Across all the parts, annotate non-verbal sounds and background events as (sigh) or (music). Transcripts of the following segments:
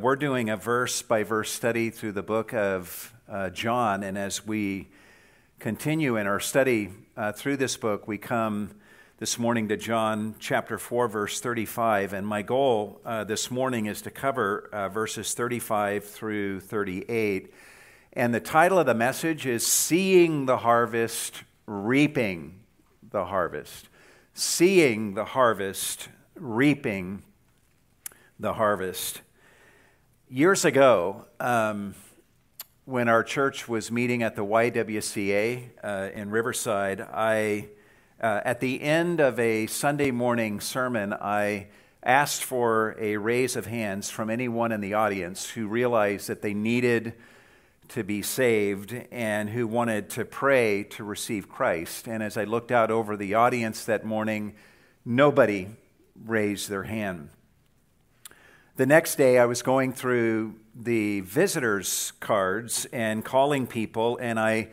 We're doing a verse by verse study through the book of uh, John, and as we continue in our study uh, through this book, we come this morning to John chapter 4, verse 35. And my goal uh, this morning is to cover uh, verses 35 through 38. And the title of the message is Seeing the Harvest, Reaping the Harvest. Seeing the Harvest, Reaping the Harvest. Years ago, um, when our church was meeting at the YWCA uh, in Riverside, I, uh, at the end of a Sunday morning sermon, I asked for a raise of hands from anyone in the audience who realized that they needed to be saved and who wanted to pray to receive Christ. And as I looked out over the audience that morning, nobody raised their hand. The next day, I was going through the visitors' cards and calling people, and I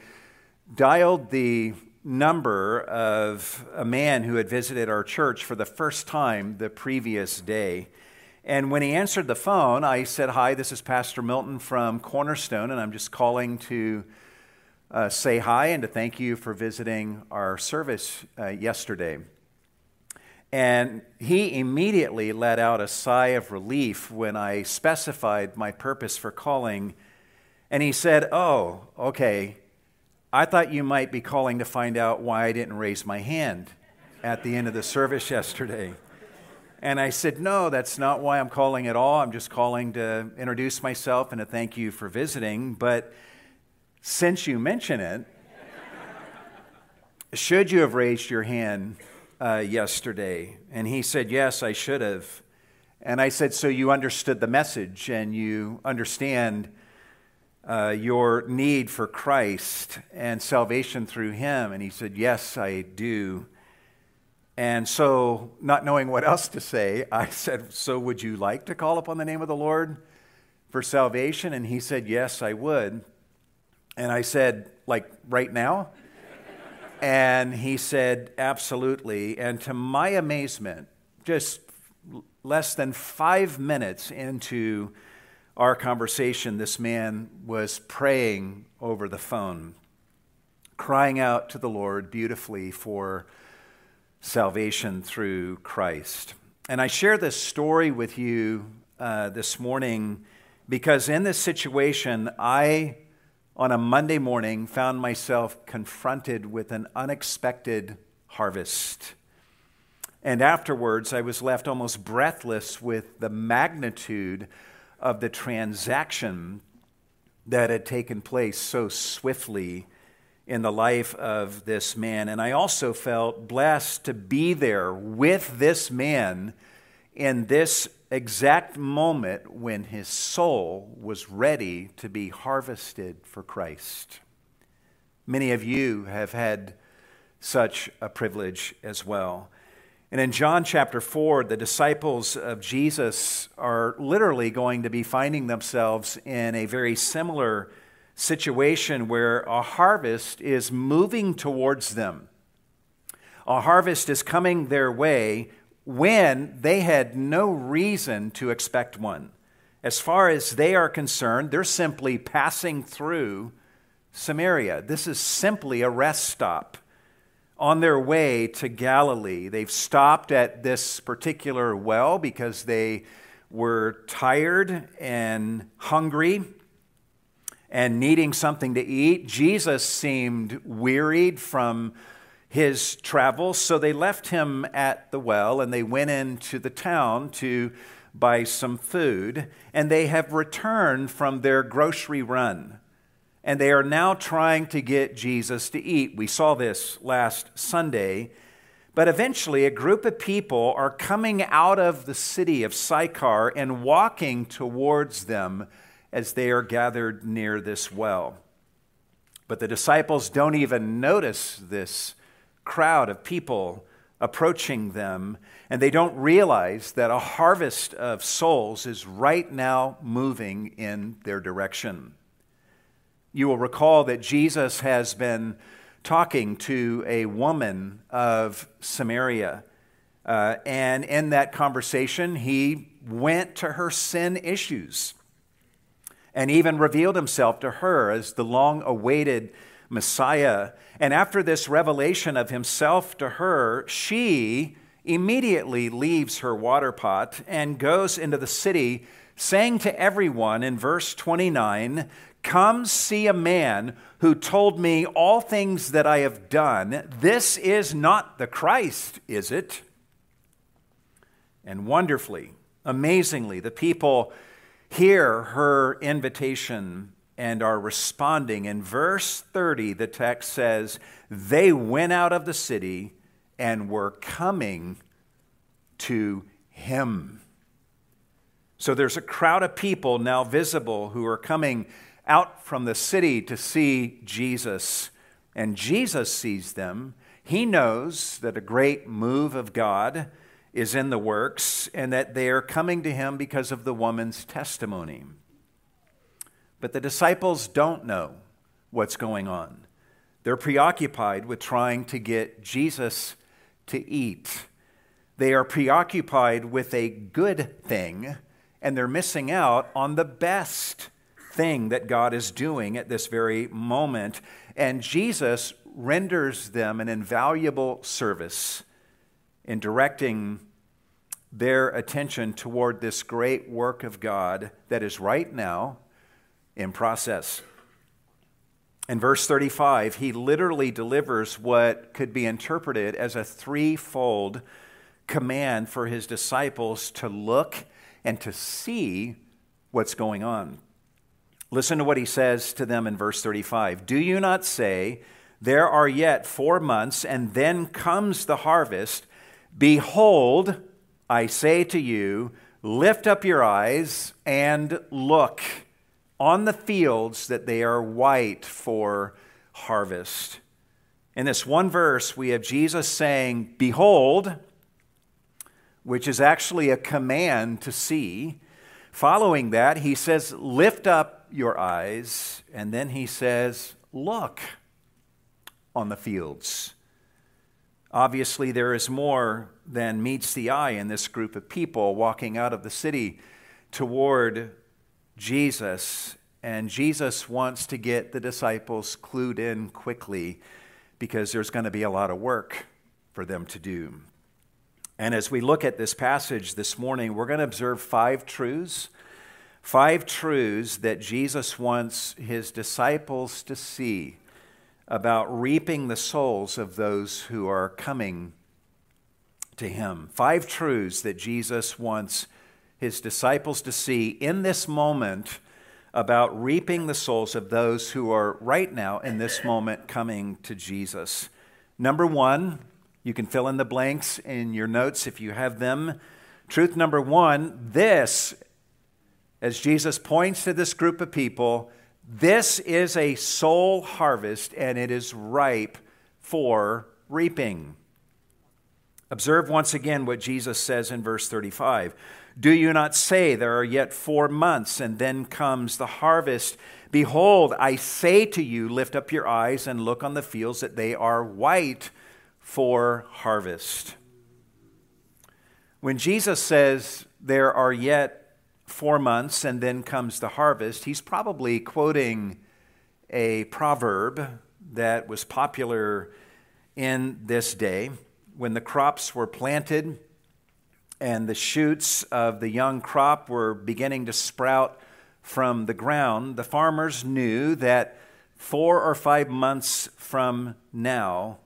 dialed the number of a man who had visited our church for the first time the previous day. And when he answered the phone, I said, Hi, this is Pastor Milton from Cornerstone, and I'm just calling to uh, say hi and to thank you for visiting our service uh, yesterday. And he immediately let out a sigh of relief when I specified my purpose for calling. And he said, Oh, okay. I thought you might be calling to find out why I didn't raise my hand at the end of the service (laughs) yesterday. And I said, No, that's not why I'm calling at all. I'm just calling to introduce myself and to thank you for visiting. But since you mention it, should you have raised your hand uh, yesterday? And he said, Yes, I should have. And I said, So you understood the message and you understand uh, your need for Christ and salvation through him? And he said, Yes, I do. And so, not knowing what else to say, I (laughs) said, So would you like to call upon the name of the Lord for salvation? And he said, Yes, I would. And I said, Like right now? And he said, Absolutely. And to my amazement, just less than five minutes into our conversation, this man was praying over the phone, crying out to the Lord beautifully for salvation through Christ. And I share this story with you uh, this morning because in this situation, I on a Monday morning, found myself confronted with an unexpected harvest. And afterwards, I was left almost breathless with the magnitude of the transaction that had taken place so swiftly in the life of this man. And I also felt blessed to be there with this man in this exact moment when his soul was ready to be harvested for Christ. Many of you have had such a privilege as well. And in John chapter 4, the disciples of Jesus are literally going to be finding themselves in a very similar situation where a harvest is moving towards them. A harvest is coming their way when they had no reason to expect one. As far as they are concerned, they're simply passing through Samaria. This is simply a rest stop on their way to Galilee. They've stopped at this particular well because they were tired and hungry and needing something to eat. Jesus seemed wearied from his travels. So they left him at the well and they went into the town to buy some food. And they have returned from their grocery run. And they are now trying to get Jesus to eat. We saw this last Sunday. But eventually, a group of people are coming out of the city of Sychar and walking towards them as they are gathered near this well. But the disciples don't even notice this crowd of people approaching them, and they don't realize that a harvest of souls is right now moving in their direction. You will recall that Jesus has been talking to a woman of Samaria Uh, and in that conversation, he went to her sin issues and even revealed himself to her as the long awaited Messiah. And after this revelation of himself to her, she immediately leaves her water pot and goes into the city, saying to everyone in verse 29 Come see a man who told me all things that I have done. This is not the Christ, is it? And wonderfully, amazingly, the people hear her invitation and are responding. In verse 30, the text says, They went out of the city and were coming to him. So there's a crowd of people now visible who are coming out from the city to see Jesus. And Jesus sees them. He knows that a great move of God is in the works and that they are coming to him because of the woman's testimony. But the disciples don't know what's going on. They're preoccupied with trying to get Jesus to eat. They are preoccupied with a good thing, and they're missing out on the best thing that God is doing at this very moment. And Jesus renders them an invaluable service in directing their attention toward this great work of God that is right now in process. In verse 35, he literally delivers what could be interpreted as a threefold command for his disciples to look and to see what's going on. Listen to what he says to them in verse 35 Do you not say, There are yet four months, and then comes the harvest? Behold, I say to you, lift up your eyes and look on the fields that they are white for harvest. In this one verse, we have Jesus saying, Behold, which is actually a command to see. Following that, he says, Lift up your eyes. And then he says, Look on the fields. Obviously, there is more than meets the eye in this group of people walking out of the city toward Jesus. And Jesus wants to get the disciples clued in quickly because there's going to be a lot of work for them to do. And as we look at this passage this morning, we're going to observe five truths. Five truths that Jesus wants his disciples to see about reaping the souls of those who are coming to him. Five truths that Jesus wants his disciples to see in this moment about reaping the souls of those who are right now in this moment coming to Jesus. Number one, you can fill in the blanks in your notes if you have them. Truth number one this, as Jesus points to this group of people, this is a soul harvest and it is ripe for reaping. Observe once again what Jesus says in verse 35. Do you not say there are yet four months and then comes the harvest? Behold, I say to you, lift up your eyes and look on the fields that they are white for harvest. When Jesus says there are yet four months and then comes the harvest, he's probably quoting a proverb that was popular in this day when the crops were planted and the shoots of the young crop were beginning to sprout from the ground, the farmers knew that four or five months from now,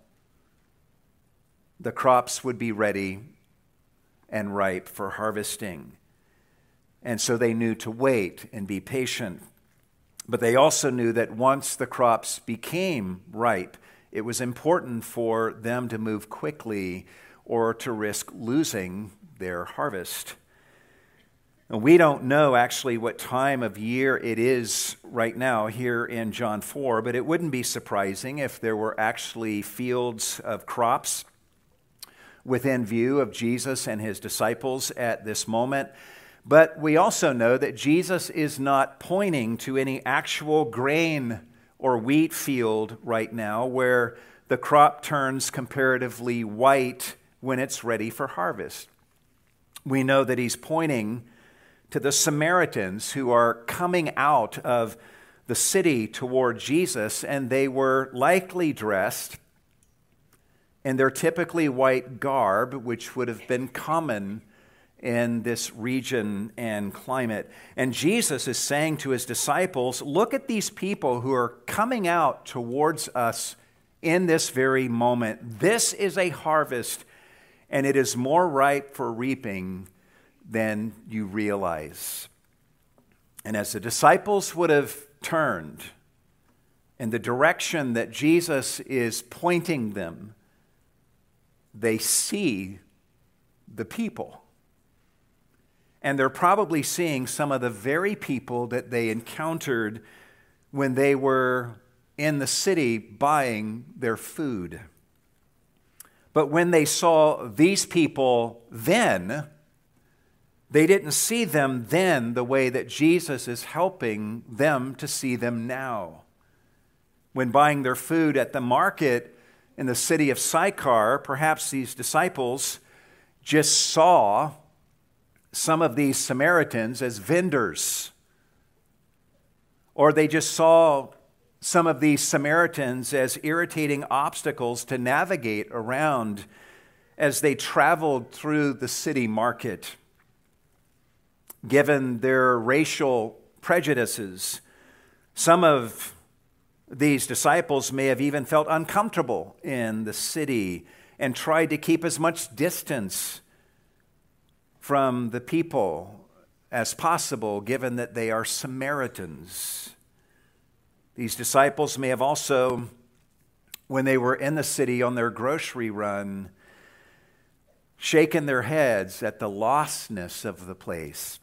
the crops would be ready and ripe for harvesting. And so they knew to wait and be patient. But they also knew that once the crops became ripe, it was important for them to move quickly or to risk losing their harvest. we don't know actually what time of year it is right now here in John 4, but it wouldn't be surprising if there were actually fields of crops within view of Jesus and his disciples at this moment. But we also know that Jesus is not pointing to any actual grain or wheat field right now where the crop turns comparatively white when it's ready for harvest. We know that he's pointing to the Samaritans who are coming out of the city toward Jesus, and they were likely dressed in their typically white garb, which would have been common in this region and climate. And Jesus is saying to his disciples, Look at these people who are coming out towards us in this very moment. This is a harvest, and it is more ripe for reaping than you realize. And as the disciples would have turned in the direction that Jesus is pointing them, they see the people. And they're probably seeing some of the very people that they encountered when they were in the city buying their food. But when they saw these people then, they didn't see them then the way that Jesus is helping them to see them now. When buying their food at the market in the city of Sychar, perhaps these disciples just saw some of these Samaritans as vendors, or they just saw some of these Samaritans as irritating obstacles to navigate around as they traveled through the city market given their racial prejudices. Some of these disciples may have even felt uncomfortable in the city and tried to keep as much distance from the people as possible, given that they are Samaritans. These disciples may have also, when they were in the city on their grocery run, shaken their heads at the lostness of the place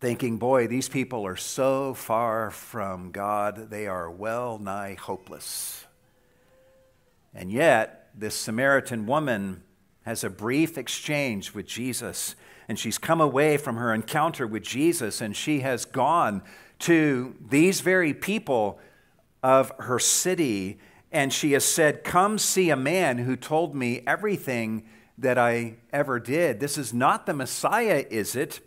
thinking, boy, these people are so far from God, they are well nigh hopeless. And yet, this Samaritan woman has a brief exchange with Jesus, and she's come away from her encounter with Jesus, and she has gone to these very people of her city, and she has said, Come see a man who told me everything that I ever did. This is not the Messiah, is it?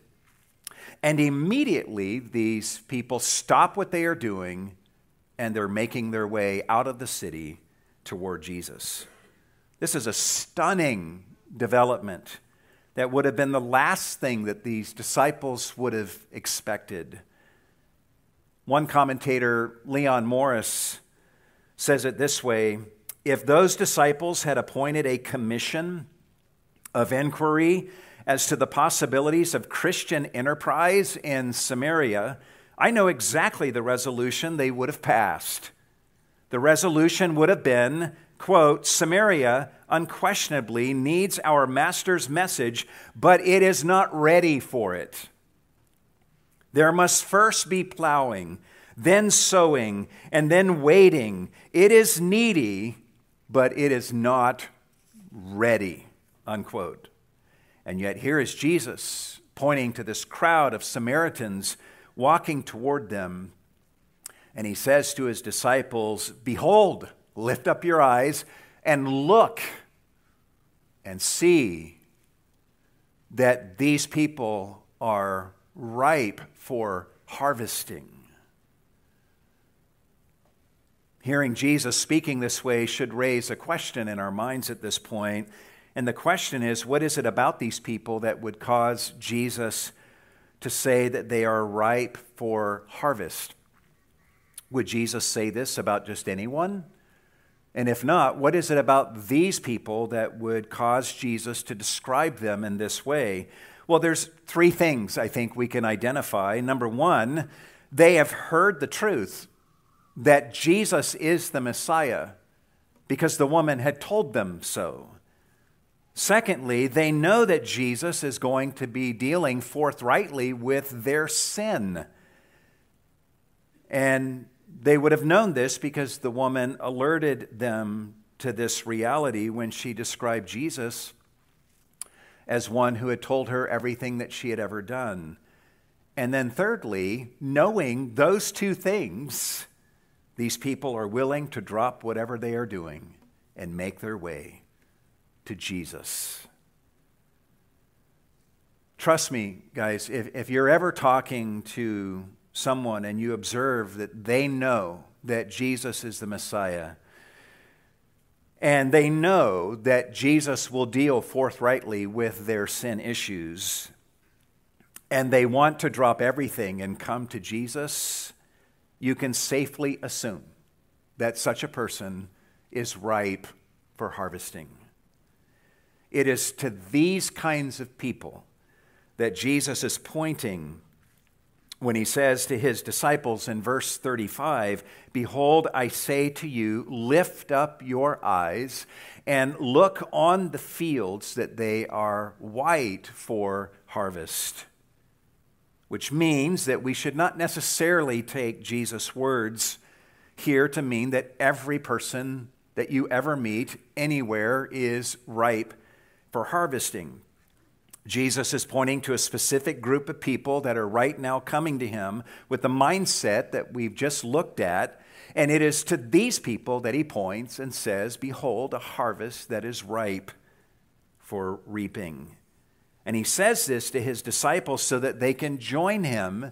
And immediately, these people stop what they are doing and they're making their way out of the city toward Jesus. This is a stunning development that would have been the last thing that these disciples would have expected. One commentator, Leon Morris, says it this way If those disciples had appointed a commission of inquiry as to the possibilities of Christian enterprise in Samaria, I know exactly the resolution they would have passed. The resolution would have been, quote, Samaria unquestionably needs our master's message, but it is not ready for it. There must first be plowing, then sowing, and then waiting. It is needy, but it is not ready, unquote. And yet, here is Jesus pointing to this crowd of Samaritans walking toward them. And he says to his disciples, Behold, lift up your eyes and look and see that these people are ripe for harvesting. Hearing Jesus speaking this way should raise a question in our minds at this point and the question is what is it about these people that would cause Jesus to say that they are ripe for harvest? Would Jesus say this about just anyone? And if not, what is it about these people that would cause Jesus to describe them in this way? Well, there's three things I think we can identify. Number one, they have heard the truth that Jesus is the Messiah because the woman had told them so. Secondly, they know that Jesus is going to be dealing forthrightly with their sin. And they would have known this because the woman alerted them to this reality when she described Jesus as one who had told her everything that she had ever done. And then, thirdly, knowing those two things, these people are willing to drop whatever they are doing and make their way to Jesus. Trust me, guys, if, if you're ever talking to someone and you observe that they know that Jesus is the Messiah, and they know that Jesus will deal forthrightly with their sin issues, and they want to drop everything and come to Jesus, you can safely assume that such a person is ripe for harvesting. It is to these kinds of people that Jesus is pointing when he says to his disciples in verse 35 Behold, I say to you, lift up your eyes and look on the fields that they are white for harvest. Which means that we should not necessarily take Jesus' words here to mean that every person that you ever meet anywhere is ripe for harvesting. Jesus is pointing to a specific group of people that are right now coming to him with the mindset that we've just looked at. And it is to these people that he points and says, Behold, a harvest that is ripe for reaping. And he says this to his disciples so that they can join him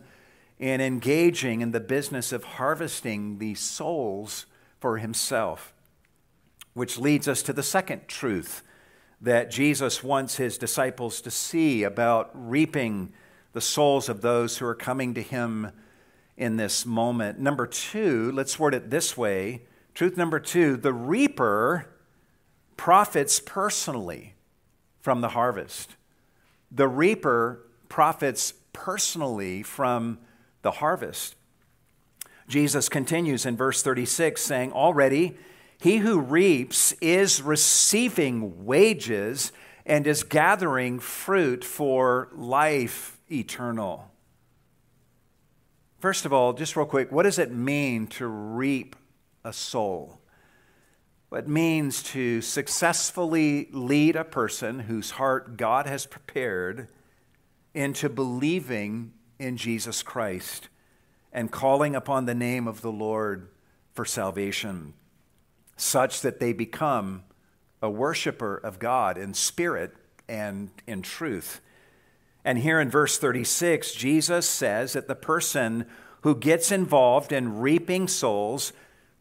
in engaging in the business of harvesting these souls for himself. Which leads us to the second truth that Jesus wants his disciples to see about reaping the souls of those who are coming to him in this moment. Number two, let's word it this way truth number two the reaper profits personally from the harvest. The reaper profits personally from the harvest. Jesus continues in verse 36 saying, Already, he who reaps is receiving wages and is gathering fruit for life eternal. First of all, just real quick, what does it mean to reap a soul? It means to successfully lead a person whose heart God has prepared into believing in Jesus Christ and calling upon the name of the Lord for salvation such that they become a worshiper of God in spirit and in truth. And here in verse 36, Jesus says that the person who gets involved in reaping souls,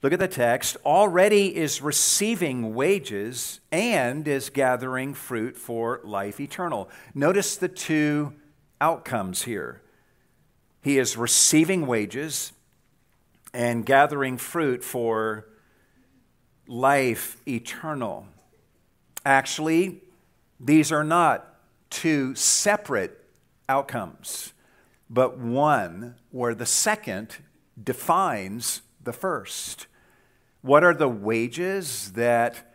look at the text, already is receiving wages and is gathering fruit for life eternal. Notice the two outcomes here. He is receiving wages and gathering fruit for life eternal. Actually, these are not two separate outcomes, but one where the second defines the first. What are the wages that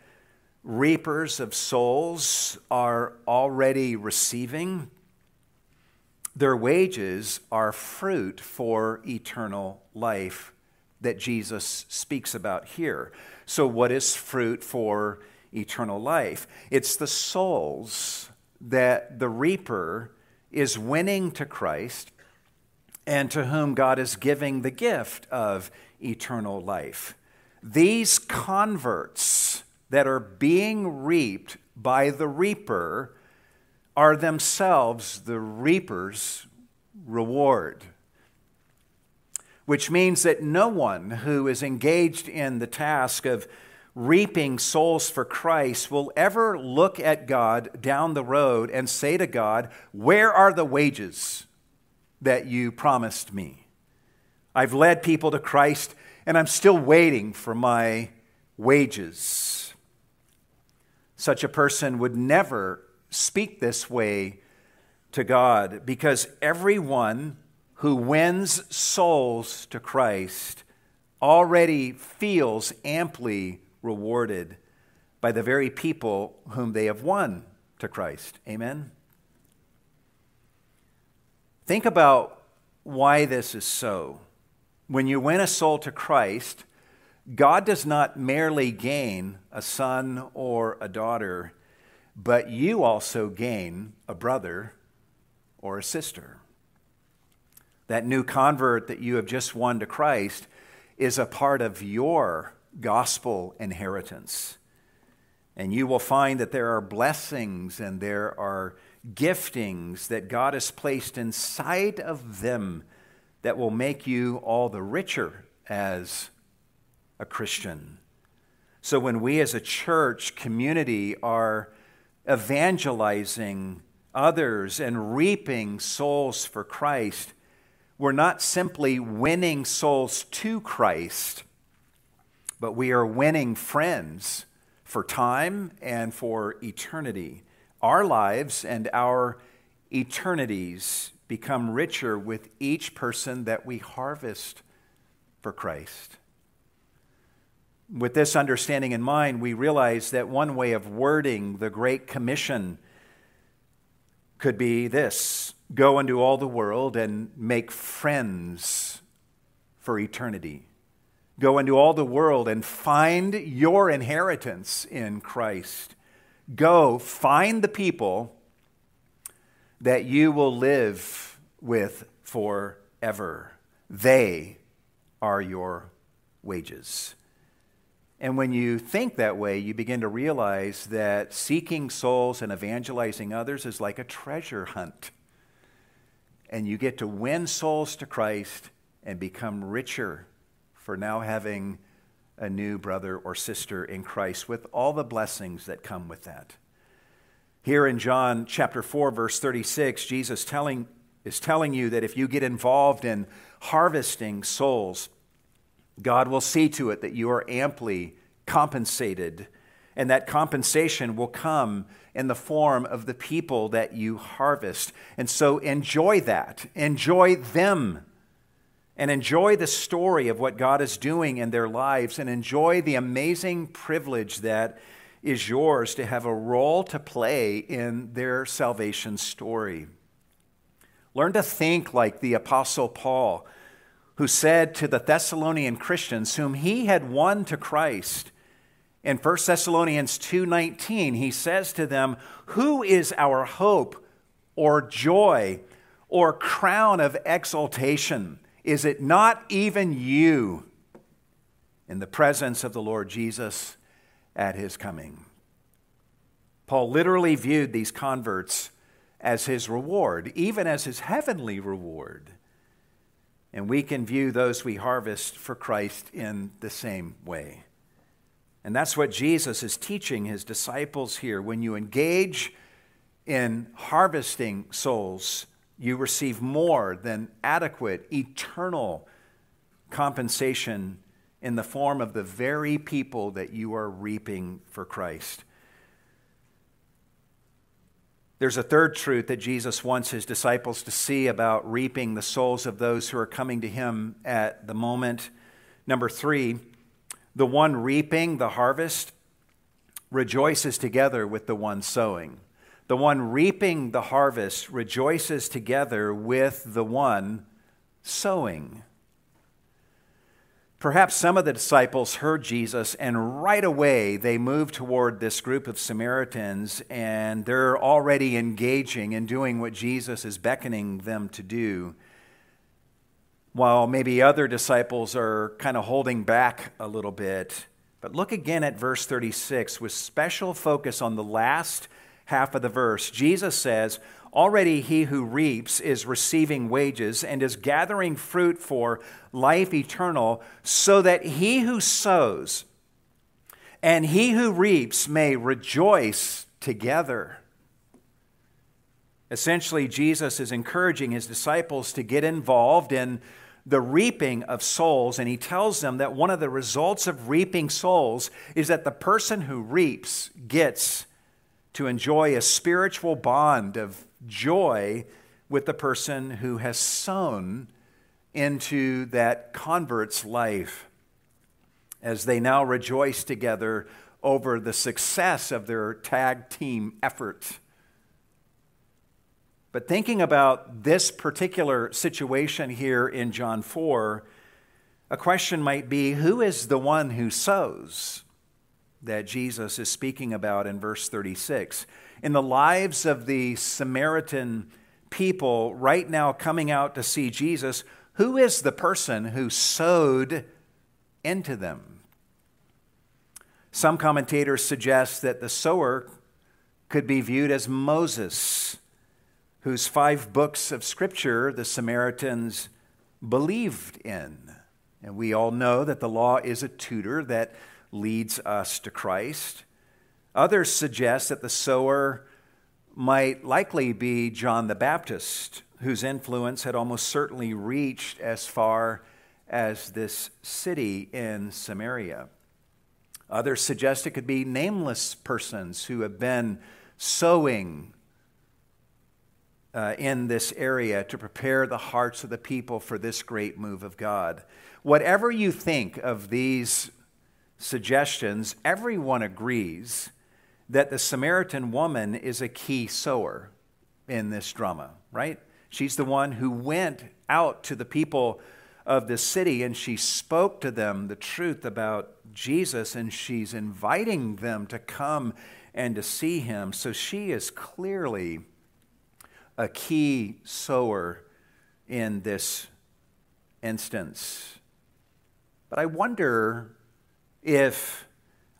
reapers of souls are already receiving? Their wages are fruit for eternal life that Jesus speaks about here. So, what is fruit for eternal life? It's the souls that the reaper is winning to Christ and to whom God is giving the gift of eternal life. These converts that are being reaped by the reaper are themselves the reaper's reward which means that no one who is engaged in the task of reaping souls for Christ will ever look at God down the road and say to God, Where are the wages that you promised me? I've led people to Christ and I'm still waiting for my wages. Such a person would never speak this way to God because everyone who wins souls to Christ already feels amply rewarded by the very people whom they have won to Christ. Amen? Think about why this is so. When you win a soul to Christ, God does not merely gain a son or a daughter, but you also gain a brother or a sister that new convert that you have just won to Christ is a part of your gospel inheritance. And you will find that there are blessings and there are giftings that God has placed inside of them that will make you all the richer as a Christian. So when we as a church community are evangelizing others and reaping souls for Christ, we're not simply winning souls to Christ, but we are winning friends for time and for eternity. Our lives and our eternities become richer with each person that we harvest for Christ. With this understanding in mind, we realize that one way of wording the Great Commission could be this go into all the world and make friends for eternity. Go into all the world and find your inheritance in Christ. Go find the people that you will live with forever. They are your wages. And when you think that way, you begin to realize that seeking souls and evangelizing others is like a treasure hunt. And you get to win souls to Christ and become richer for now having a new brother or sister in Christ with all the blessings that come with that. Here in John chapter 4 verse 36, Jesus telling is telling you that if you get involved in harvesting souls, God will see to it that you are amply compensated, and that compensation will come in the form of the people that you harvest. And so enjoy that. Enjoy them. And enjoy the story of what God is doing in their lives, and enjoy the amazing privilege that is yours to have a role to play in their salvation story. Learn to think like the Apostle Paul who said to the Thessalonian Christians, whom he had won to Christ, in 1 Thessalonians 2:19, he says to them, "Who is our hope or joy or crown of exaltation? Is it not even you in the presence of the Lord Jesus at his coming?" Paul literally viewed these converts as his reward, even as his heavenly reward. And we can view those we harvest for Christ in the same way. And that's what Jesus is teaching his disciples here. When you engage in harvesting souls, you receive more than adequate, eternal compensation in the form of the very people that you are reaping for Christ. There's a third truth that Jesus wants his disciples to see about reaping the souls of those who are coming to him at the moment. Number three, the one reaping the harvest rejoices together with the one sowing. The one reaping the harvest rejoices together with the one sowing. Perhaps some of the disciples heard Jesus, and right away they moved toward this group of Samaritans, and they're already engaging and doing what Jesus is beckoning them to do. While maybe other disciples are kind of holding back a little bit. But look again at verse 36 with special focus on the last half of the verse. Jesus says, Already he who reaps is receiving wages and is gathering fruit for life eternal, so that he who sows and he who reaps may rejoice together. Essentially, Jesus is encouraging his disciples to get involved in the reaping of souls, and he tells them that one of the results of reaping souls is that the person who reaps gets to enjoy a spiritual bond of joy with the person who has sown into that convert's life as they now rejoice together over the success of their tag team effort. But thinking about this particular situation here in John 4, a question might be who is the one who sows that Jesus is speaking about in verse 36? In the lives of the Samaritan people right now coming out to see Jesus, who is the person who sowed into them? Some commentators suggest that the sower could be viewed as Moses, whose five books of Scripture the Samaritans believed in. And we all know that the law is a tutor that leads us to Christ. Others suggest that the sower might likely be John the Baptist, whose influence had almost certainly reached as far as this city in Samaria. Others suggest it could be nameless persons who have been sowing uh, in this area to prepare the hearts of the people for this great move of God. Whatever you think of these suggestions, everyone agrees that the Samaritan woman is a key sower in this drama, right? She's the one who went out to the people of the city and she spoke to them the truth about Jesus and she's inviting them to come and to see him. So she is clearly a key sower in this instance. But I wonder if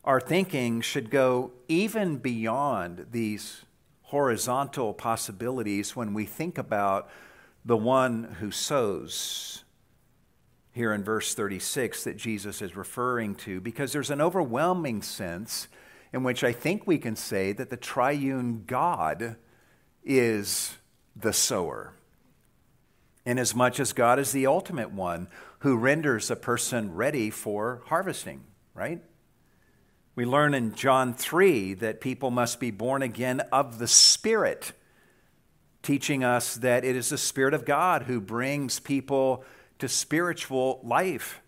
our thinking should go even beyond these horizontal possibilities when we think about the one who sows here in verse 36 that Jesus is referring to, because there's an overwhelming sense in which I think we can say that the triune God is the sower. Inasmuch as God is the ultimate one who renders a person ready for harvesting, right? We learn in John 3 that people must be born again of the Spirit, teaching us that it is the Spirit of God who brings people to spiritual life.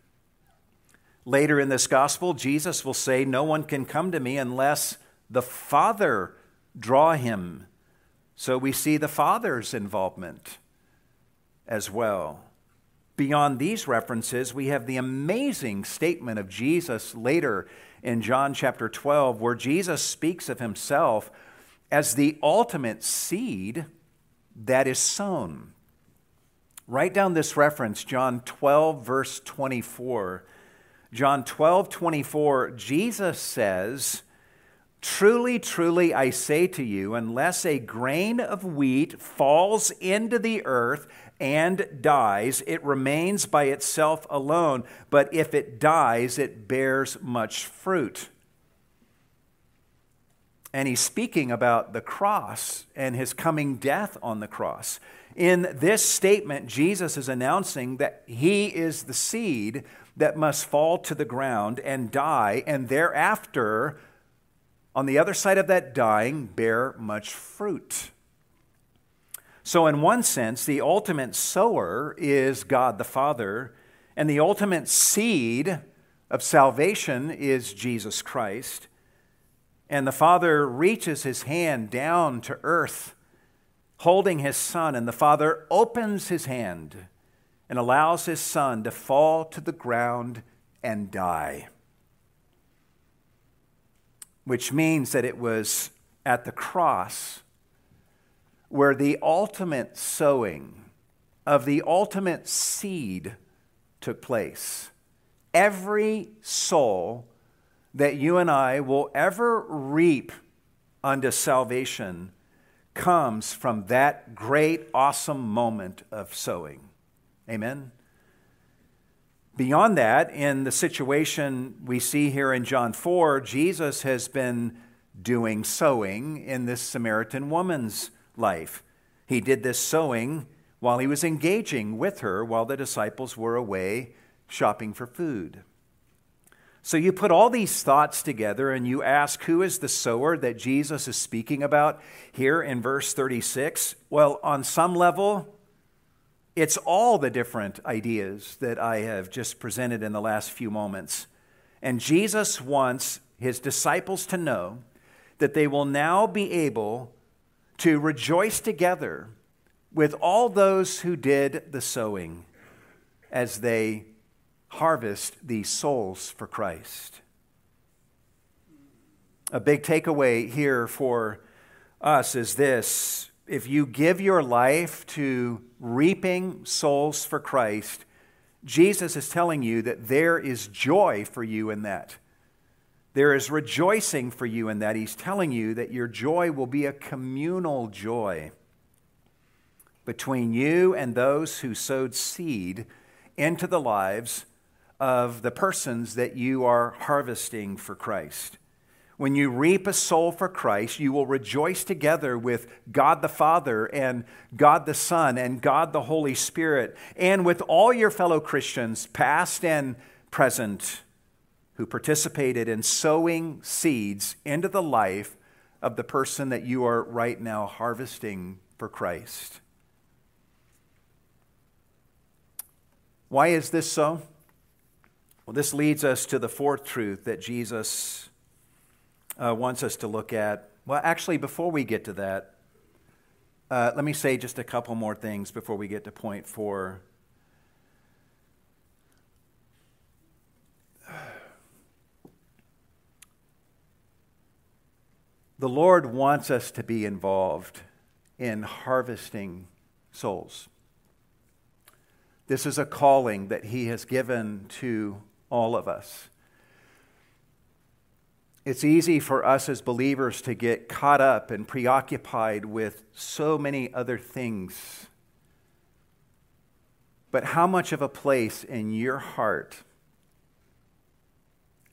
Later in this gospel, Jesus will say, No one can come to me unless the Father draw him. So we see the Father's involvement as well. Beyond these references, we have the amazing statement of Jesus later in John chapter 12, where Jesus speaks of himself as the ultimate seed that is sown. Write down this reference, John 12, verse 24. John 12, 24, Jesus says, Truly, truly, I say to you, unless a grain of wheat falls into the earth and dies, it remains by itself alone. But if it dies, it bears much fruit. And he's speaking about the cross and his coming death on the cross. In this statement, Jesus is announcing that he is the seed that must fall to the ground and die, and thereafter, on the other side of that dying, bear much fruit. So, in one sense, the ultimate sower is God the Father, and the ultimate seed of salvation is Jesus Christ. And the Father reaches his hand down to earth holding his son, and the father opens his hand and allows his son to fall to the ground and die. Which means that it was at the cross where the ultimate sowing of the ultimate seed took place. Every soul that you and I will ever reap unto salvation comes from that great, awesome moment of sowing. Amen? Beyond that, in the situation we see here in John 4, Jesus has been doing sowing in this Samaritan woman's life. He did this sowing while he was engaging with her while the disciples were away shopping for food. So you put all these thoughts together and you ask, who is the sower that Jesus is speaking about here in verse 36? Well, on some level, it's all the different ideas that I have just presented in the last few moments. And Jesus wants his disciples to know that they will now be able to rejoice together with all those who did the sowing as they harvest these souls for Christ. A big takeaway here for us is this if you give your life to reaping souls for Christ, Jesus is telling you that there is joy for you in that. There is rejoicing for you in that. He's telling you that your joy will be a communal joy between you and those who sowed seed into the lives of the persons that you are harvesting for Christ. When you reap a soul for Christ, you will rejoice together with God the Father and God the Son and God the Holy Spirit and with all your fellow Christians, past and present, who participated in sowing seeds into the life of the person that you are right now harvesting for Christ. Why is this so? Well, this leads us to the fourth truth that Jesus uh, wants us to look at. Well, actually, before we get to that, uh, let me say just a couple more things before we get to point four. The Lord wants us to be involved in harvesting souls. This is a calling that He has given to all of us. It's easy for us as believers to get caught up and preoccupied with so many other things. But how much of a place in your heart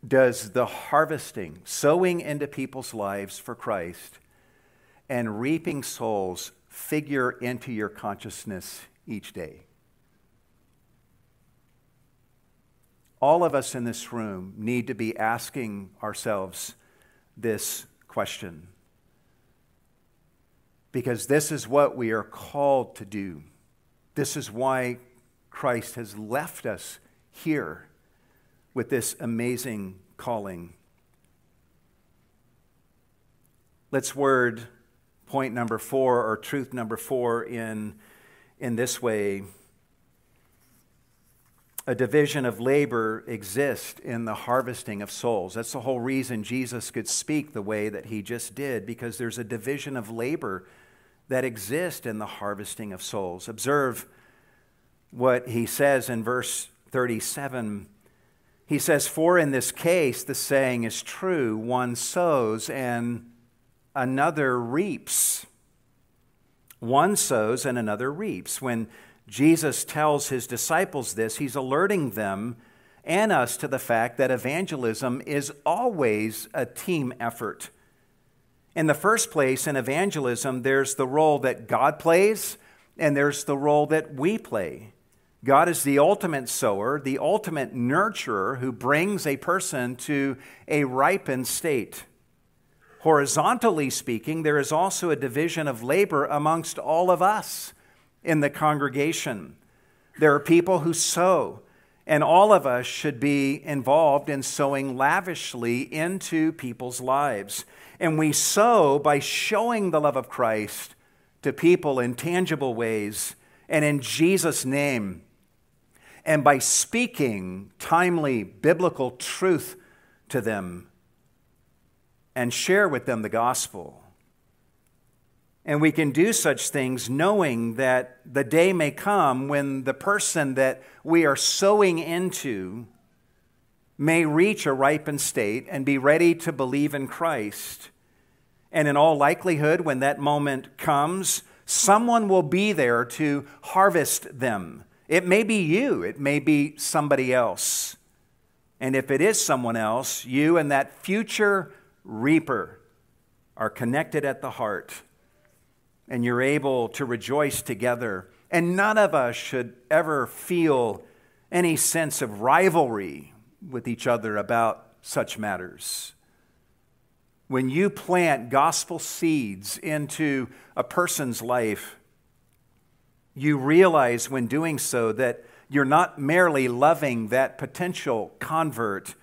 does the harvesting, sowing into people's lives for Christ, and reaping souls figure into your consciousness each day? all of us in this room need to be asking ourselves this question. Because this is what we are called to do. This is why Christ has left us here with this amazing calling. Let's word point number four or truth number four in, in this way a division of labor exists in the harvesting of souls. That's the whole reason Jesus could speak the way that he just did, because there's a division of labor that exists in the harvesting of souls. Observe what he says in verse 37. He says, For in this case, the saying is true one sows and another reaps. One sows and another reaps. When Jesus tells his disciples this, he's alerting them and us to the fact that evangelism is always a team effort. In the first place, in evangelism, there's the role that God plays, and there's the role that we play. God is the ultimate sower, the ultimate nurturer who brings a person to a ripened state. Horizontally speaking, there is also a division of labor amongst all of us in the congregation. There are people who sow, and all of us should be involved in sowing lavishly into people's lives. And we sow by showing the love of Christ to people in tangible ways and in Jesus' name, and by speaking timely biblical truth to them and share with them the gospel. And we can do such things knowing that the day may come when the person that we are sowing into may reach a ripened state and be ready to believe in Christ. And in all likelihood, when that moment comes, someone will be there to harvest them. It may be you, it may be somebody else. And if it is someone else, you and that future reaper are connected at the heart and you're able to rejoice together. And none of us should ever feel any sense of rivalry with each other about such matters. When you plant gospel seeds into a person's life, you realize when doing so that you're not merely loving that potential convert,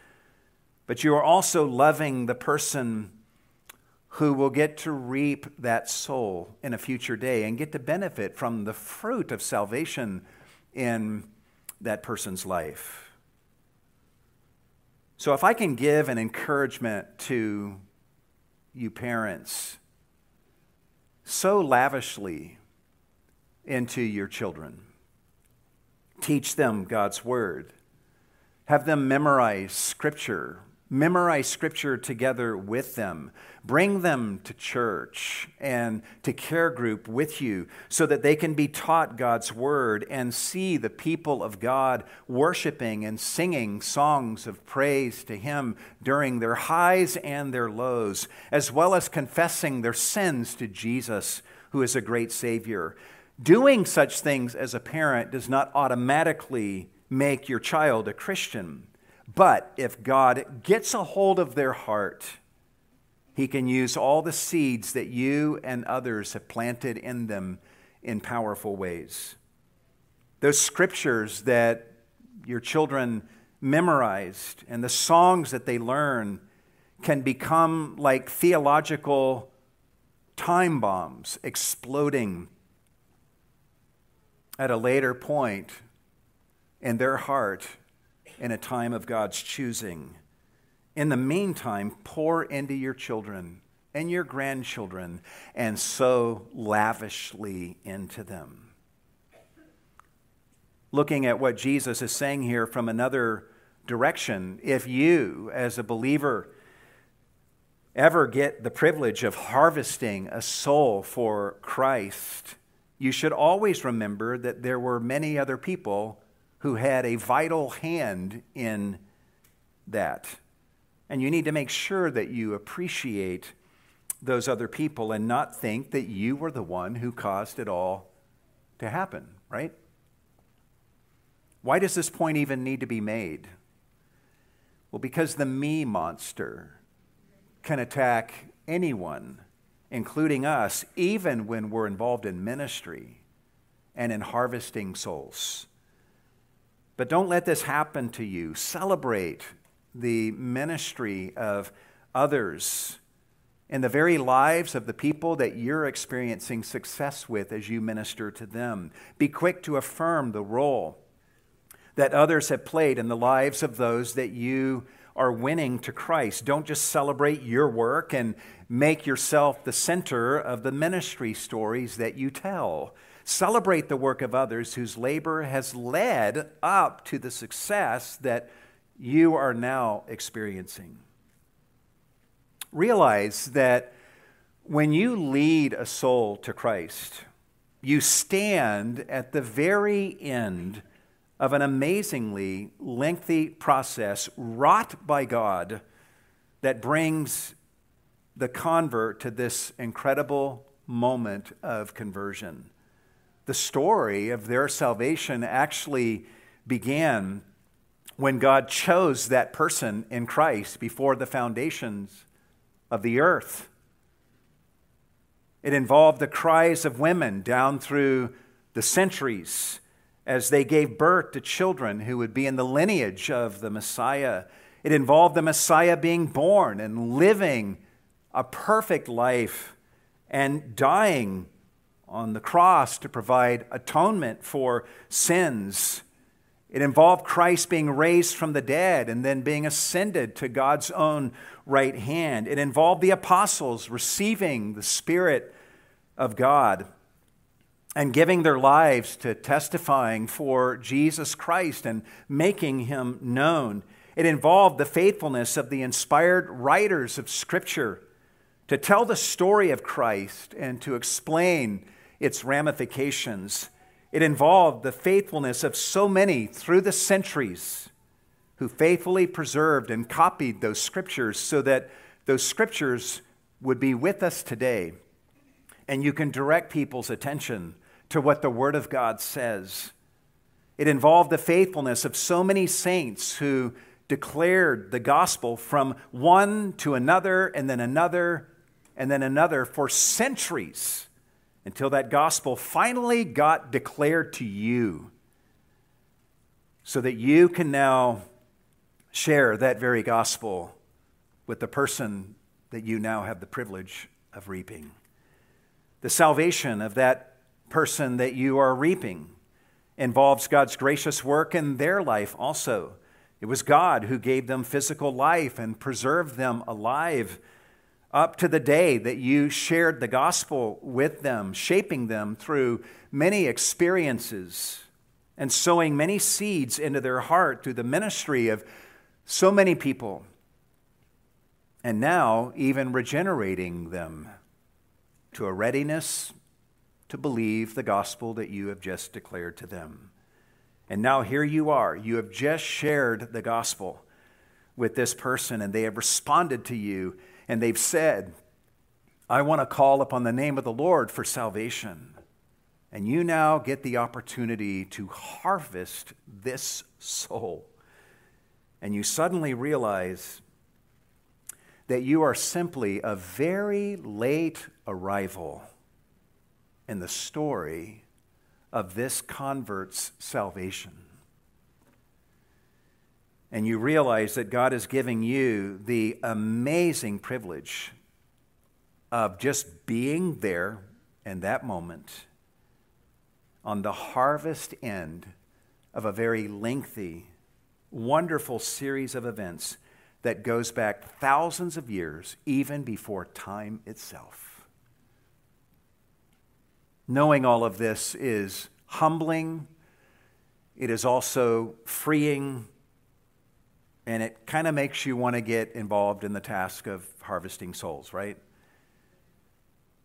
but you are also loving the person who will get to reap that soul in a future day and get to benefit from the fruit of salvation in that person's life. So, if I can give an encouragement to you parents, sow lavishly into your children. Teach them God's word. Have them memorize scripture Memorize scripture together with them. Bring them to church and to care group with you so that they can be taught God's word and see the people of God worshiping and singing songs of praise to Him during their highs and their lows, as well as confessing their sins to Jesus, who is a great Savior. Doing such things as a parent does not automatically make your child a Christian. But if God gets a hold of their heart, he can use all the seeds that you and others have planted in them in powerful ways. Those scriptures that your children memorized and the songs that they learn can become like theological time bombs exploding at a later point in their heart in a time of God's choosing. In the meantime, pour into your children and your grandchildren and sow lavishly into them. Looking at what Jesus is saying here from another direction, if you, as a believer, ever get the privilege of harvesting a soul for Christ, you should always remember that there were many other people who had a vital hand in that. And you need to make sure that you appreciate those other people and not think that you were the one who caused it all to happen, right? Why does this point even need to be made? Well, because the me monster can attack anyone, including us, even when we're involved in ministry and in harvesting souls. But don't let this happen to you. Celebrate the ministry of others in the very lives of the people that you're experiencing success with as you minister to them. Be quick to affirm the role that others have played in the lives of those that you are winning to Christ. Don't just celebrate your work and make yourself the center of the ministry stories that you tell. Celebrate the work of others whose labor has led up to the success that you are now experiencing. Realize that when you lead a soul to Christ, you stand at the very end of an amazingly lengthy process wrought by God that brings the convert to this incredible moment of conversion the story of their salvation actually began when God chose that person in Christ before the foundations of the earth. It involved the cries of women down through the centuries as they gave birth to children who would be in the lineage of the Messiah. It involved the Messiah being born and living a perfect life and dying on the cross to provide atonement for sins. It involved Christ being raised from the dead and then being ascended to God's own right hand. It involved the apostles receiving the Spirit of God and giving their lives to testifying for Jesus Christ and making him known. It involved the faithfulness of the inspired writers of Scripture to tell the story of Christ and to explain its ramifications. It involved the faithfulness of so many through the centuries who faithfully preserved and copied those scriptures so that those scriptures would be with us today. And you can direct people's attention to what the Word of God says. It involved the faithfulness of so many saints who declared the gospel from one to another and then another and then another for centuries until that gospel finally got declared to you so that you can now share that very gospel with the person that you now have the privilege of reaping. The salvation of that person that you are reaping involves God's gracious work in their life also. It was God who gave them physical life and preserved them alive up to the day that you shared the gospel with them, shaping them through many experiences and sowing many seeds into their heart through the ministry of so many people and now even regenerating them to a readiness to believe the gospel that you have just declared to them. And now here you are. You have just shared the gospel with this person, and they have responded to you, and they've said, I want to call upon the name of the Lord for salvation. And you now get the opportunity to harvest this soul. And you suddenly realize that you are simply a very late arrival in the story of this convert's salvation. And you realize that God is giving you the amazing privilege of just being there in that moment on the harvest end of a very lengthy, wonderful series of events that goes back thousands of years, even before time itself. Knowing all of this is humbling, it is also freeing, and it kind of makes you want to get involved in the task of harvesting souls, right?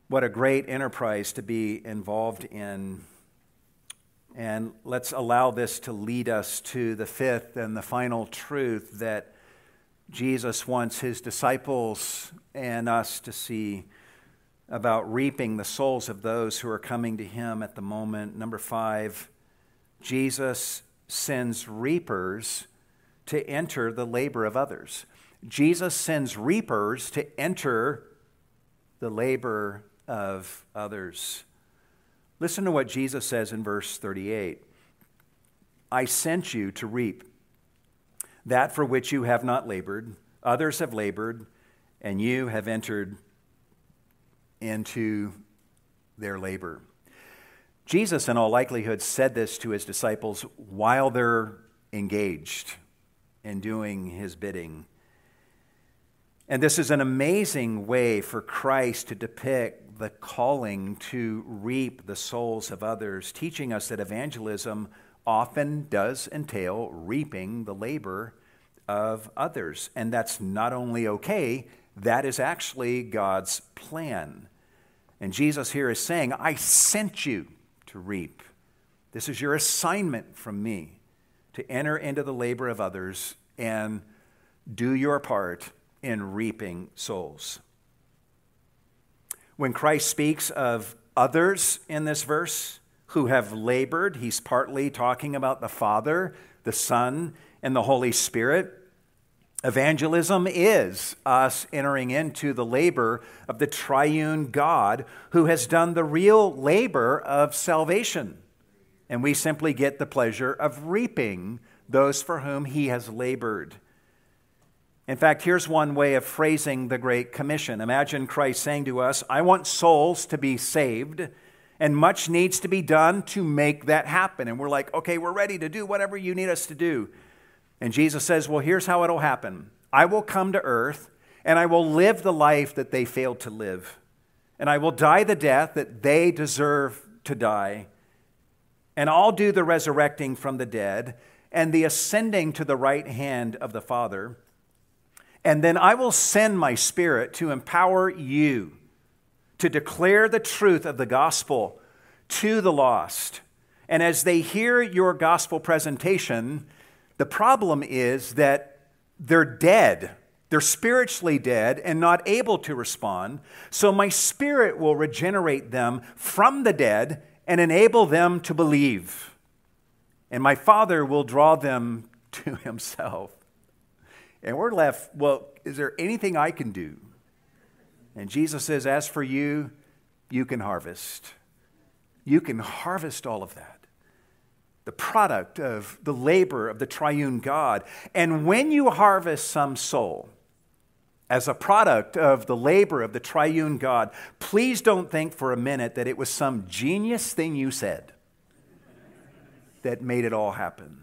What a great enterprise to be involved in. And let's allow this to lead us to the fifth and the final truth that Jesus wants his disciples and us to see about reaping the souls of those who are coming to him at the moment. Number five, Jesus sends reapers to enter the labor of others. Jesus sends reapers to enter the labor of others. Listen to what Jesus says in verse 38 I sent you to reap that for which you have not labored. Others have labored, and you have entered into their labor. Jesus, in all likelihood, said this to his disciples while they're engaged in doing his bidding. And this is an amazing way for Christ to depict the calling to reap the souls of others, teaching us that evangelism often does entail reaping the labor of others. And that's not only okay, that is actually God's plan. And Jesus here is saying, I sent you to reap. This is your assignment from me to enter into the labor of others and do your part in reaping souls. When Christ speaks of others in this verse who have labored, he's partly talking about the Father, the Son, and the Holy Spirit. Evangelism is us entering into the labor of the triune God who has done the real labor of salvation. And we simply get the pleasure of reaping those for whom he has labored. In fact, here's one way of phrasing the Great Commission. Imagine Christ saying to us, I want souls to be saved, and much needs to be done to make that happen. And we're like, okay, we're ready to do whatever you need us to do. And Jesus says, Well, here's how it'll happen I will come to earth and I will live the life that they failed to live. And I will die the death that they deserve to die. And I'll do the resurrecting from the dead and the ascending to the right hand of the Father. And then I will send my Spirit to empower you to declare the truth of the gospel to the lost. And as they hear your gospel presentation, the problem is that they're dead. They're spiritually dead and not able to respond. So my spirit will regenerate them from the dead and enable them to believe. And my Father will draw them (laughs) to himself. And we're left, well, is there anything I can do? And Jesus says, As for you, you can harvest. You can harvest all of that the product of the labor of the triune God. And when you harvest some soul as a product of the labor of the triune God, please don't think for a minute that it was some genius thing you said that made it all happen.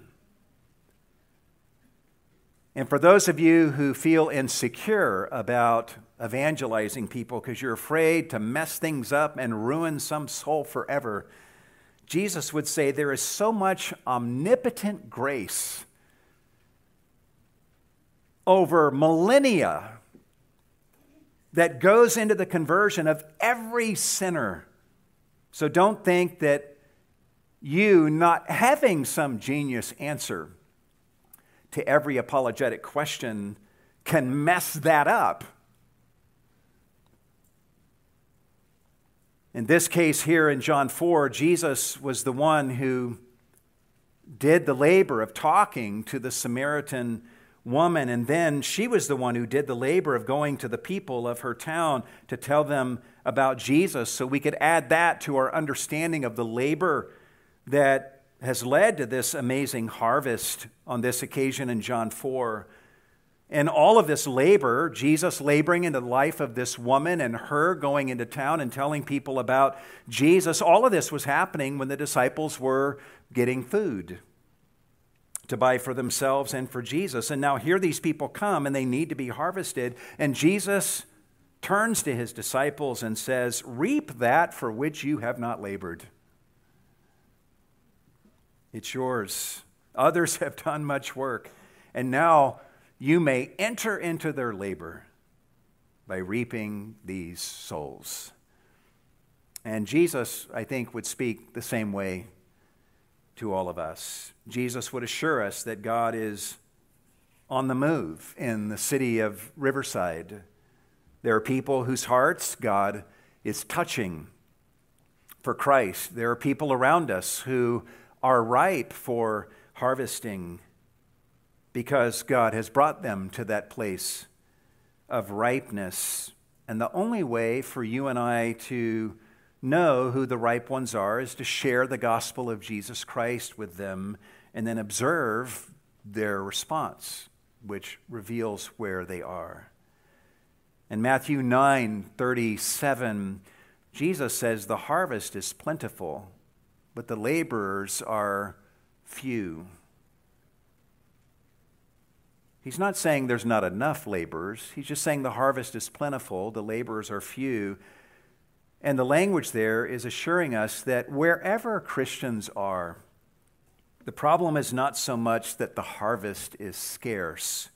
And for those of you who feel insecure about evangelizing people because you're afraid to mess things up and ruin some soul forever, Jesus would say there is so much omnipotent grace over millennia that goes into the conversion of every sinner. So don't think that you, not having some genius answer to every apologetic question, can mess that up. In this case, here in John 4, Jesus was the one who did the labor of talking to the Samaritan woman, and then she was the one who did the labor of going to the people of her town to tell them about Jesus. So we could add that to our understanding of the labor that has led to this amazing harvest on this occasion in John 4. And all of this labor, Jesus laboring into the life of this woman and her going into town and telling people about Jesus, all of this was happening when the disciples were getting food to buy for themselves and for Jesus. And now here these people come and they need to be harvested. And Jesus turns to his disciples and says, Reap that for which you have not labored. It's yours. Others (laughs) have done much work. And now you may enter into their labor by reaping these souls. And Jesus, I think, would speak the same way to all of us. Jesus would assure us that God is on the move in the city of Riverside. There are people whose hearts God is touching for Christ. There are people around us who are ripe for harvesting because God has brought them to that place of ripeness. And the only way for you and I to know who the ripe ones are is to share the gospel of Jesus Christ with them and then observe their response, which reveals where they are. In Matthew 9 37, Jesus says, The harvest is plentiful, but the laborers are few. He's not saying there's not enough laborers. He's just saying the harvest is plentiful, the laborers are few. And the language there is assuring us that wherever Christians are, the problem is not so much that the harvest is scarce,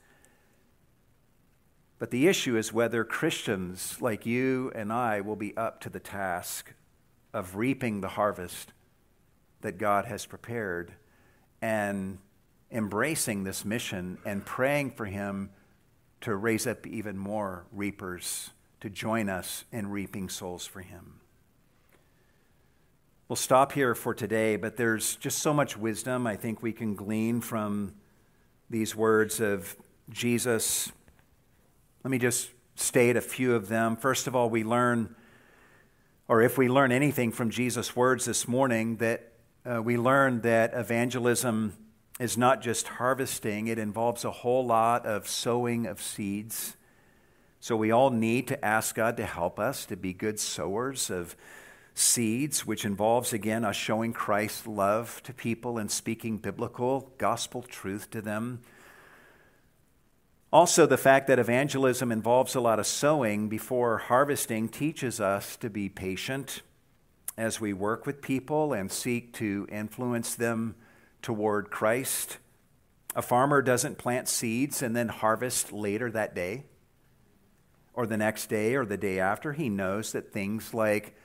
but the issue is whether Christians like you and I will be up to the task of reaping the harvest that God has prepared and embracing this mission and praying for Him to raise up even more reapers to join us in reaping souls for Him. We'll stop here for today, but there's just so much wisdom I think we can glean from these words of Jesus. Let me just state a few of them. First of all, we learn, or if we learn anything from Jesus' words this morning, that uh, we learn that evangelism is not just harvesting, it involves a whole lot of sowing of seeds. So we all need to ask God to help us to be good sowers of seeds, which involves, again, us showing Christ's love to people and speaking biblical gospel truth to them. Also, the fact that evangelism involves a lot of sowing before harvesting teaches us to be patient as we work with people and seek to influence them toward Christ. A farmer doesn't plant seeds and then harvest later that day or the next day or the day after. He knows that things like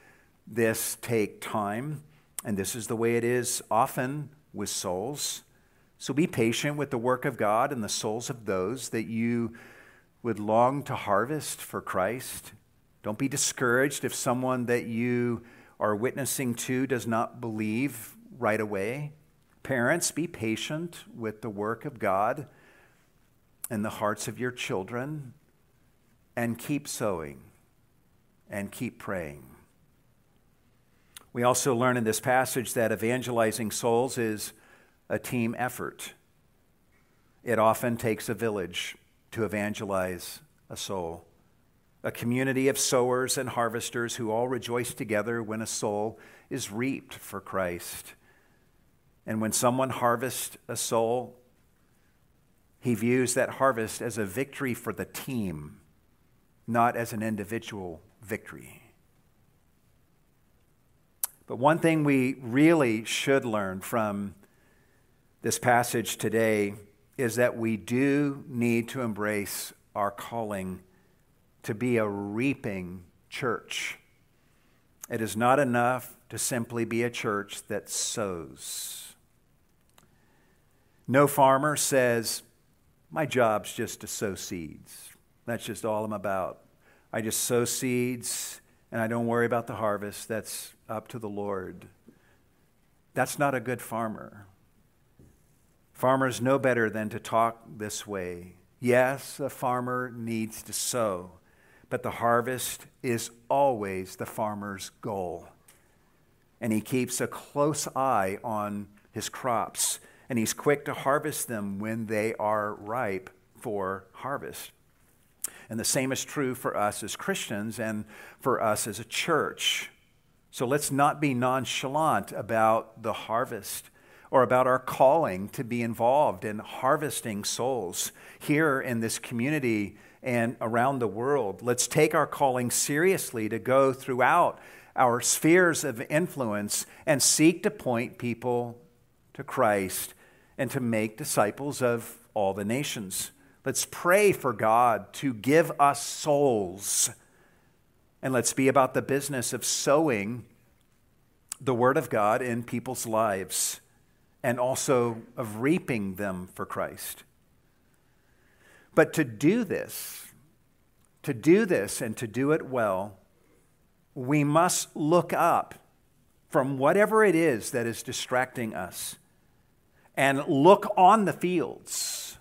this take time, and this is the way it is often with souls. So be patient with the work of God and the souls of those that you would long to harvest for Christ. Don't be discouraged if someone that you are witnessing to does not believe right away. Parents, be patient with the work of God in the hearts of your children and keep sowing and keep praying. We also learn in this passage that evangelizing souls is a team effort. It often takes a village to evangelize a soul, a community of sowers and harvesters who all rejoice together when a soul is reaped for Christ. And when someone harvests a soul, he views that harvest as a victory for the team not as an individual victory. But one thing we really should learn from this passage today is that we do need to embrace our calling to be a reaping church. It is not enough to simply be a church that sows. No farmer says, My job's just to sow seeds. That's just all I'm about. I just sow seeds and I don't worry about the harvest. That's up to the Lord. That's not a good farmer. Farmers know better than to talk this way. Yes, a farmer needs to sow, but the harvest is always the farmer's goal. And he keeps a close eye on his crops, and he's quick to harvest them when they are ripe for harvest. And the same is true for us as Christians and for us as a church. So let's not be nonchalant about the harvest or about our calling to be involved in harvesting souls here in this community and around the world. Let's take our calling seriously to go throughout our spheres of influence and seek to point people to Christ and to make disciples of all the nations. Let's pray for God to give us souls. And let's be about the business of sowing the Word of God in people's lives and also of reaping them for Christ. But to do this, to do this and to do it well, we must look up from whatever it is that is distracting us and look on the fields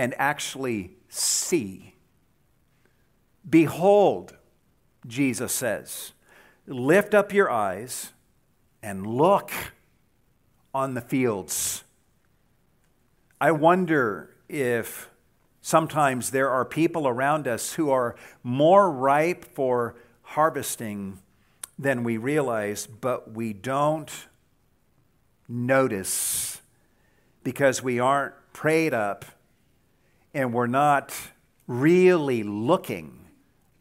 and actually see. Behold, Jesus says, lift up your eyes and look on the fields. I wonder if sometimes there are people around us who are more ripe for harvesting than we realize, but we don't notice because we aren't prayed up and we're not really looking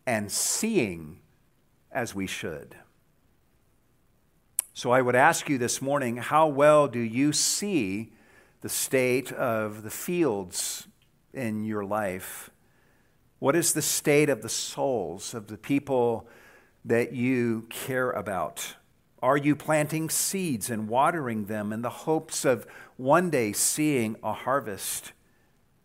and seeing as we should. So I would ask you this morning how well do you see the state of the fields in your life? What is the state of the souls of the people that you care about? Are you planting seeds and watering them in the hopes of one day seeing a harvest?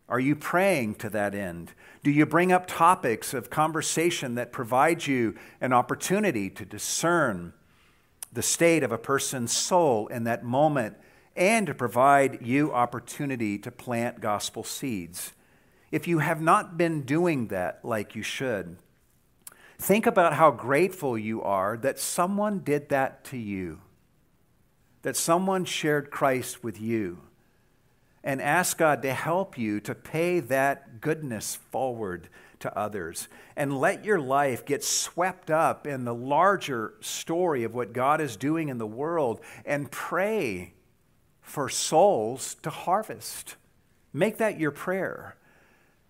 Are you praying to that end? Do you bring up topics of conversation that provide you an opportunity to discern? the state of a person's soul in that moment and to provide you opportunity to plant gospel seeds. If you have not been doing that like you should, think about how grateful you are that someone did that to you, that someone shared Christ with you, and ask God to help you to pay that goodness forward to others. And let your life get swept up in the larger story of what God is doing in the world and pray for souls to harvest. Make that your prayer.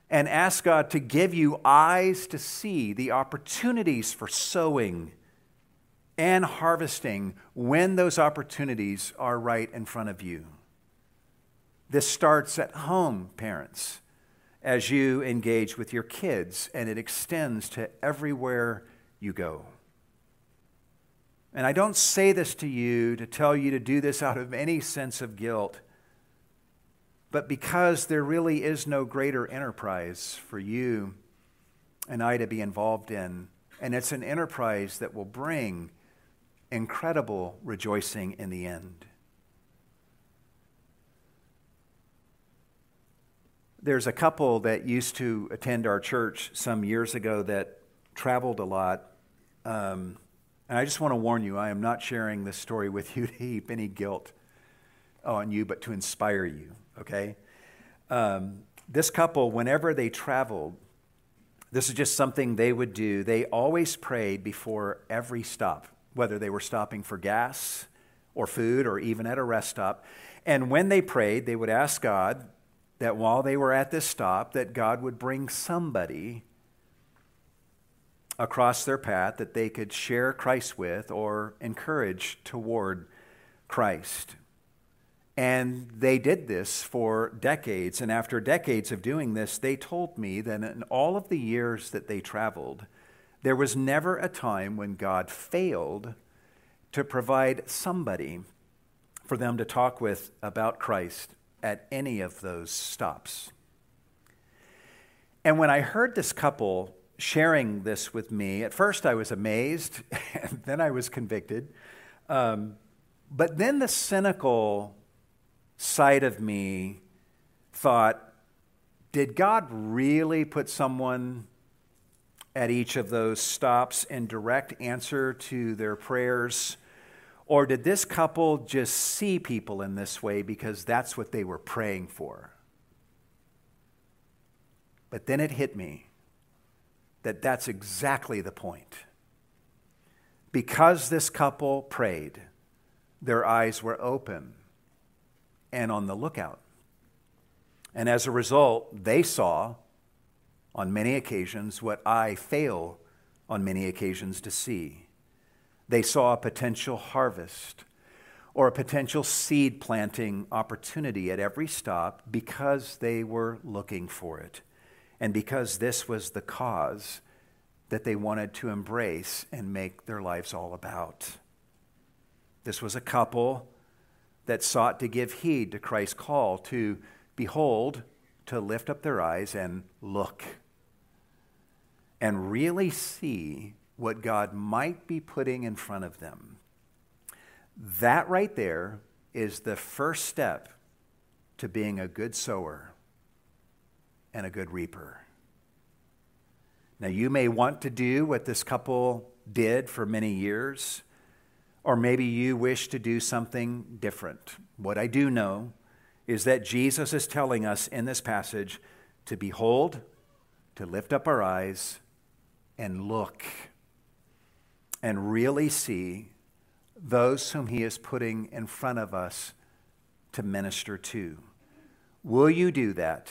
And ask God to give you eyes to see the opportunities for sowing and harvesting when those opportunities are right in front of you. This starts at home, parents as you engage with your kids, and it extends to everywhere you go. And I don't say this to you to tell you to do this out of any sense of guilt, but because there really is no greater enterprise for you and I to be involved in. And it's an enterprise that will bring incredible rejoicing in the end. There's a couple that used to attend our church some years ago that traveled a lot. Um, and I just want to warn you, I am not sharing this story with you to heap any guilt on you, but to inspire you, okay? Um, this couple, whenever they traveled, this is just something they would do. They always prayed before every stop, whether they were stopping for gas or food or even at a rest stop. And when they prayed, they would ask God that while they were at this stop that God would bring somebody across their path that they could share Christ with or encourage toward Christ. And they did this for decades. And after decades of doing this, they told me that in all of the years that they traveled, there was never a time when God failed to provide somebody for them to talk with about Christ at any of those stops. And when I heard this couple sharing this with me, at first I was amazed, (laughs) and then I was convicted. Um, but then the cynical side of me thought, did God really put someone at each of those stops in direct answer to their prayers? Or did this couple just see people in this way because that's what they were praying for? But then it hit me that that's exactly the point. Because this couple prayed, their eyes were open and on the lookout. And as a result, they saw on many occasions what I fail on many occasions to see. They saw a potential harvest or a potential seed planting opportunity at every stop because they were looking for it and because this was the cause that they wanted to embrace and make their lives all about. This was a couple that sought to give heed to Christ's call to behold, to lift up their eyes and look and really see what God might be putting in front of them. That right there is the first step to being a good sower and a good reaper. Now, you may want to do what this couple did for many years or maybe you wish to do something different. What I do know is that Jesus is telling us in this passage to behold, to lift up our eyes, and look, and really see those whom He is putting in front of us to minister to. Will you do that?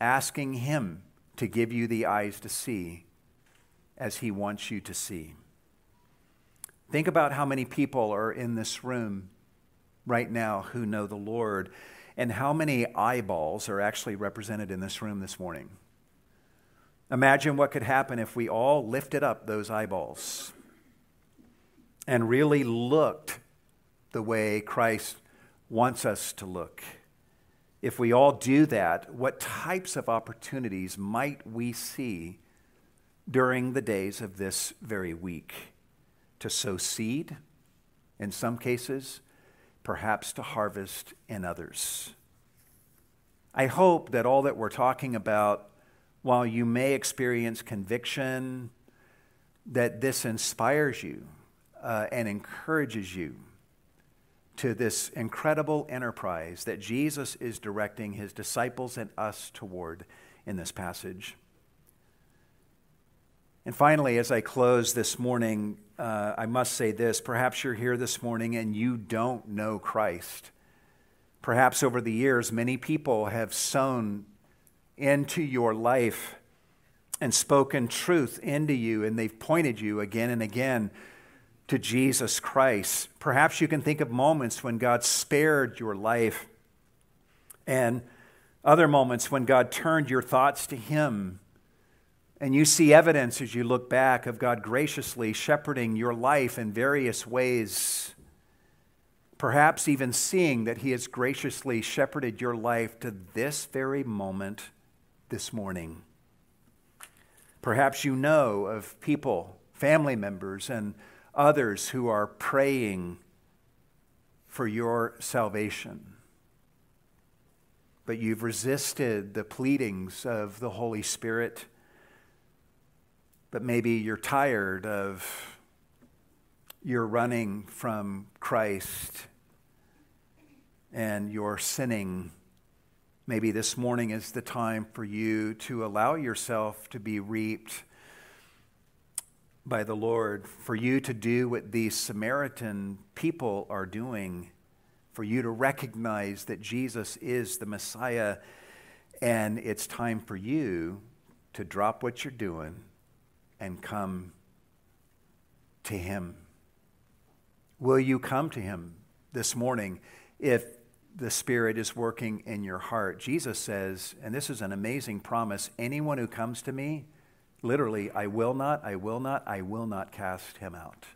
Asking Him to give you the eyes to see as He wants you to see. Think about how many people are in this room right now who know the Lord, and how many eyeballs are actually represented in this room this morning. Imagine what could happen if we all lifted up those eyeballs and really looked the way Christ wants us to look. If we all do that, what types of opportunities might we see during the days of this very week? to sow seed in some cases, perhaps to harvest in others. I hope that all that we're talking about, while you may experience conviction, that this inspires you uh, and encourages you to this incredible enterprise that Jesus is directing his disciples and us toward in this passage. And finally, as I close this morning, uh, I must say this. Perhaps you're here this morning and you don't know Christ. Perhaps over the years, many people have sown into your life and spoken truth into you, and they've pointed you again and again to Jesus Christ. Perhaps you can think of moments when God spared your life and other moments when God turned your thoughts to Him and you see evidence as you look back of God graciously shepherding your life in various ways. Perhaps even seeing that He has graciously shepherded your life to this very moment this morning. Perhaps you know of people, family members, and others who are praying for your salvation. But you've resisted the pleadings of the Holy Spirit but maybe you're tired of you're running from Christ and you're sinning. Maybe this morning is the time for you to allow yourself to be reaped by the Lord, for you to do what these Samaritan people are doing, for you to recognize that Jesus is the Messiah, and it's time for you to drop what you're doing and come to Him. Will you come to Him this morning if the Spirit is working in your heart. Jesus says, and this is an amazing promise anyone who comes to me, literally, I will not, I will not, I will not cast him out.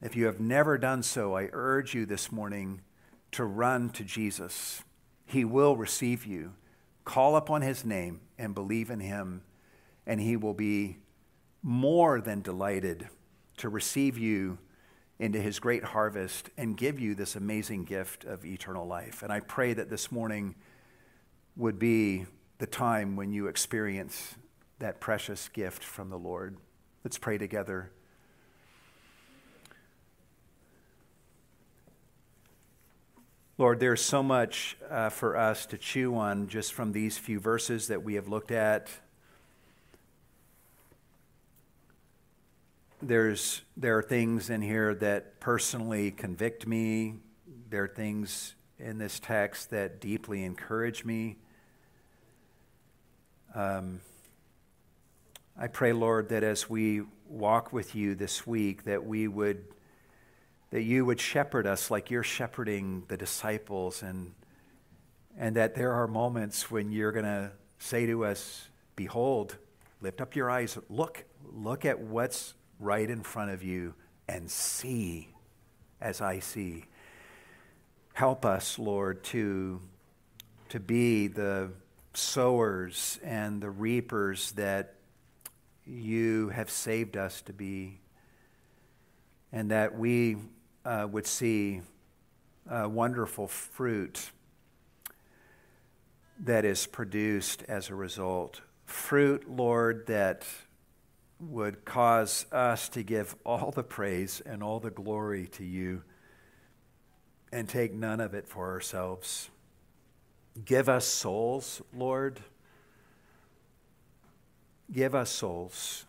If you have never done so, I urge you this morning to run to Jesus. He will receive you. Call upon his name and believe in him, and he will be more than delighted to receive you into his great harvest and give you this amazing gift of eternal life. And I pray that this morning would be the time when you experience that precious gift from the Lord. Let's pray together. Lord, there's so much uh, for us to chew on just from these few verses that we have looked at. There's, there are things in here that personally convict me. There are things in this text that deeply encourage me. Um, I pray, Lord, that as we walk with you this week, that we would, that you would shepherd us like you're shepherding the disciples, and and that there are moments when you're going to say to us, "Behold, lift up your eyes, look, look at what's right in front of you and see as I see. Help us, Lord, to, to be the sowers and the reapers that you have saved us to be, and that we uh, would see uh, wonderful fruit that is produced as a result. Fruit, Lord, that would cause us to give all the praise and all the glory to you and take none of it for ourselves. Give us souls, Lord. Give us souls.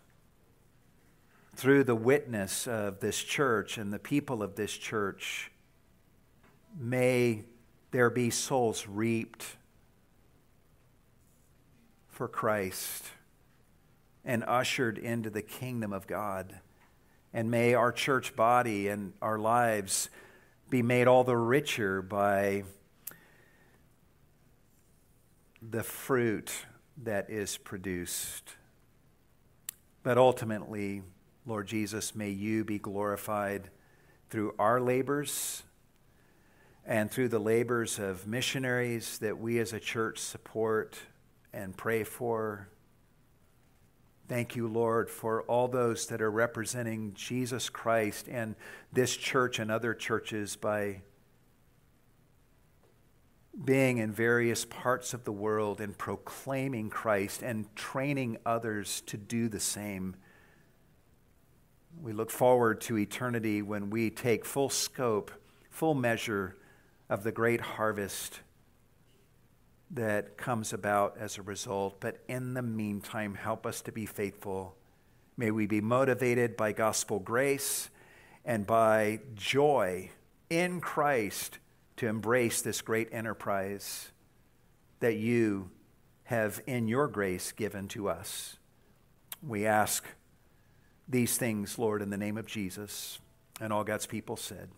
Through the witness of this church and the people of this church, may there be souls reaped for Christ and ushered into the kingdom of God. And may our church body and our lives be made all the richer by the fruit that is produced. But ultimately, Lord Jesus, may you be glorified through our labors and through the labors of missionaries that we as a church support and pray for Thank you, Lord, for all those that are representing Jesus Christ and this church and other churches by being in various parts of the world and proclaiming Christ and training others to do the same. We look forward to eternity when we take full scope, full measure of the great harvest that comes about as a result. But in the meantime, help us to be faithful. May we be motivated by gospel grace and by joy in Christ to embrace this great enterprise that you have in your grace given to us. We ask these things, Lord, in the name of Jesus. And all God's people said,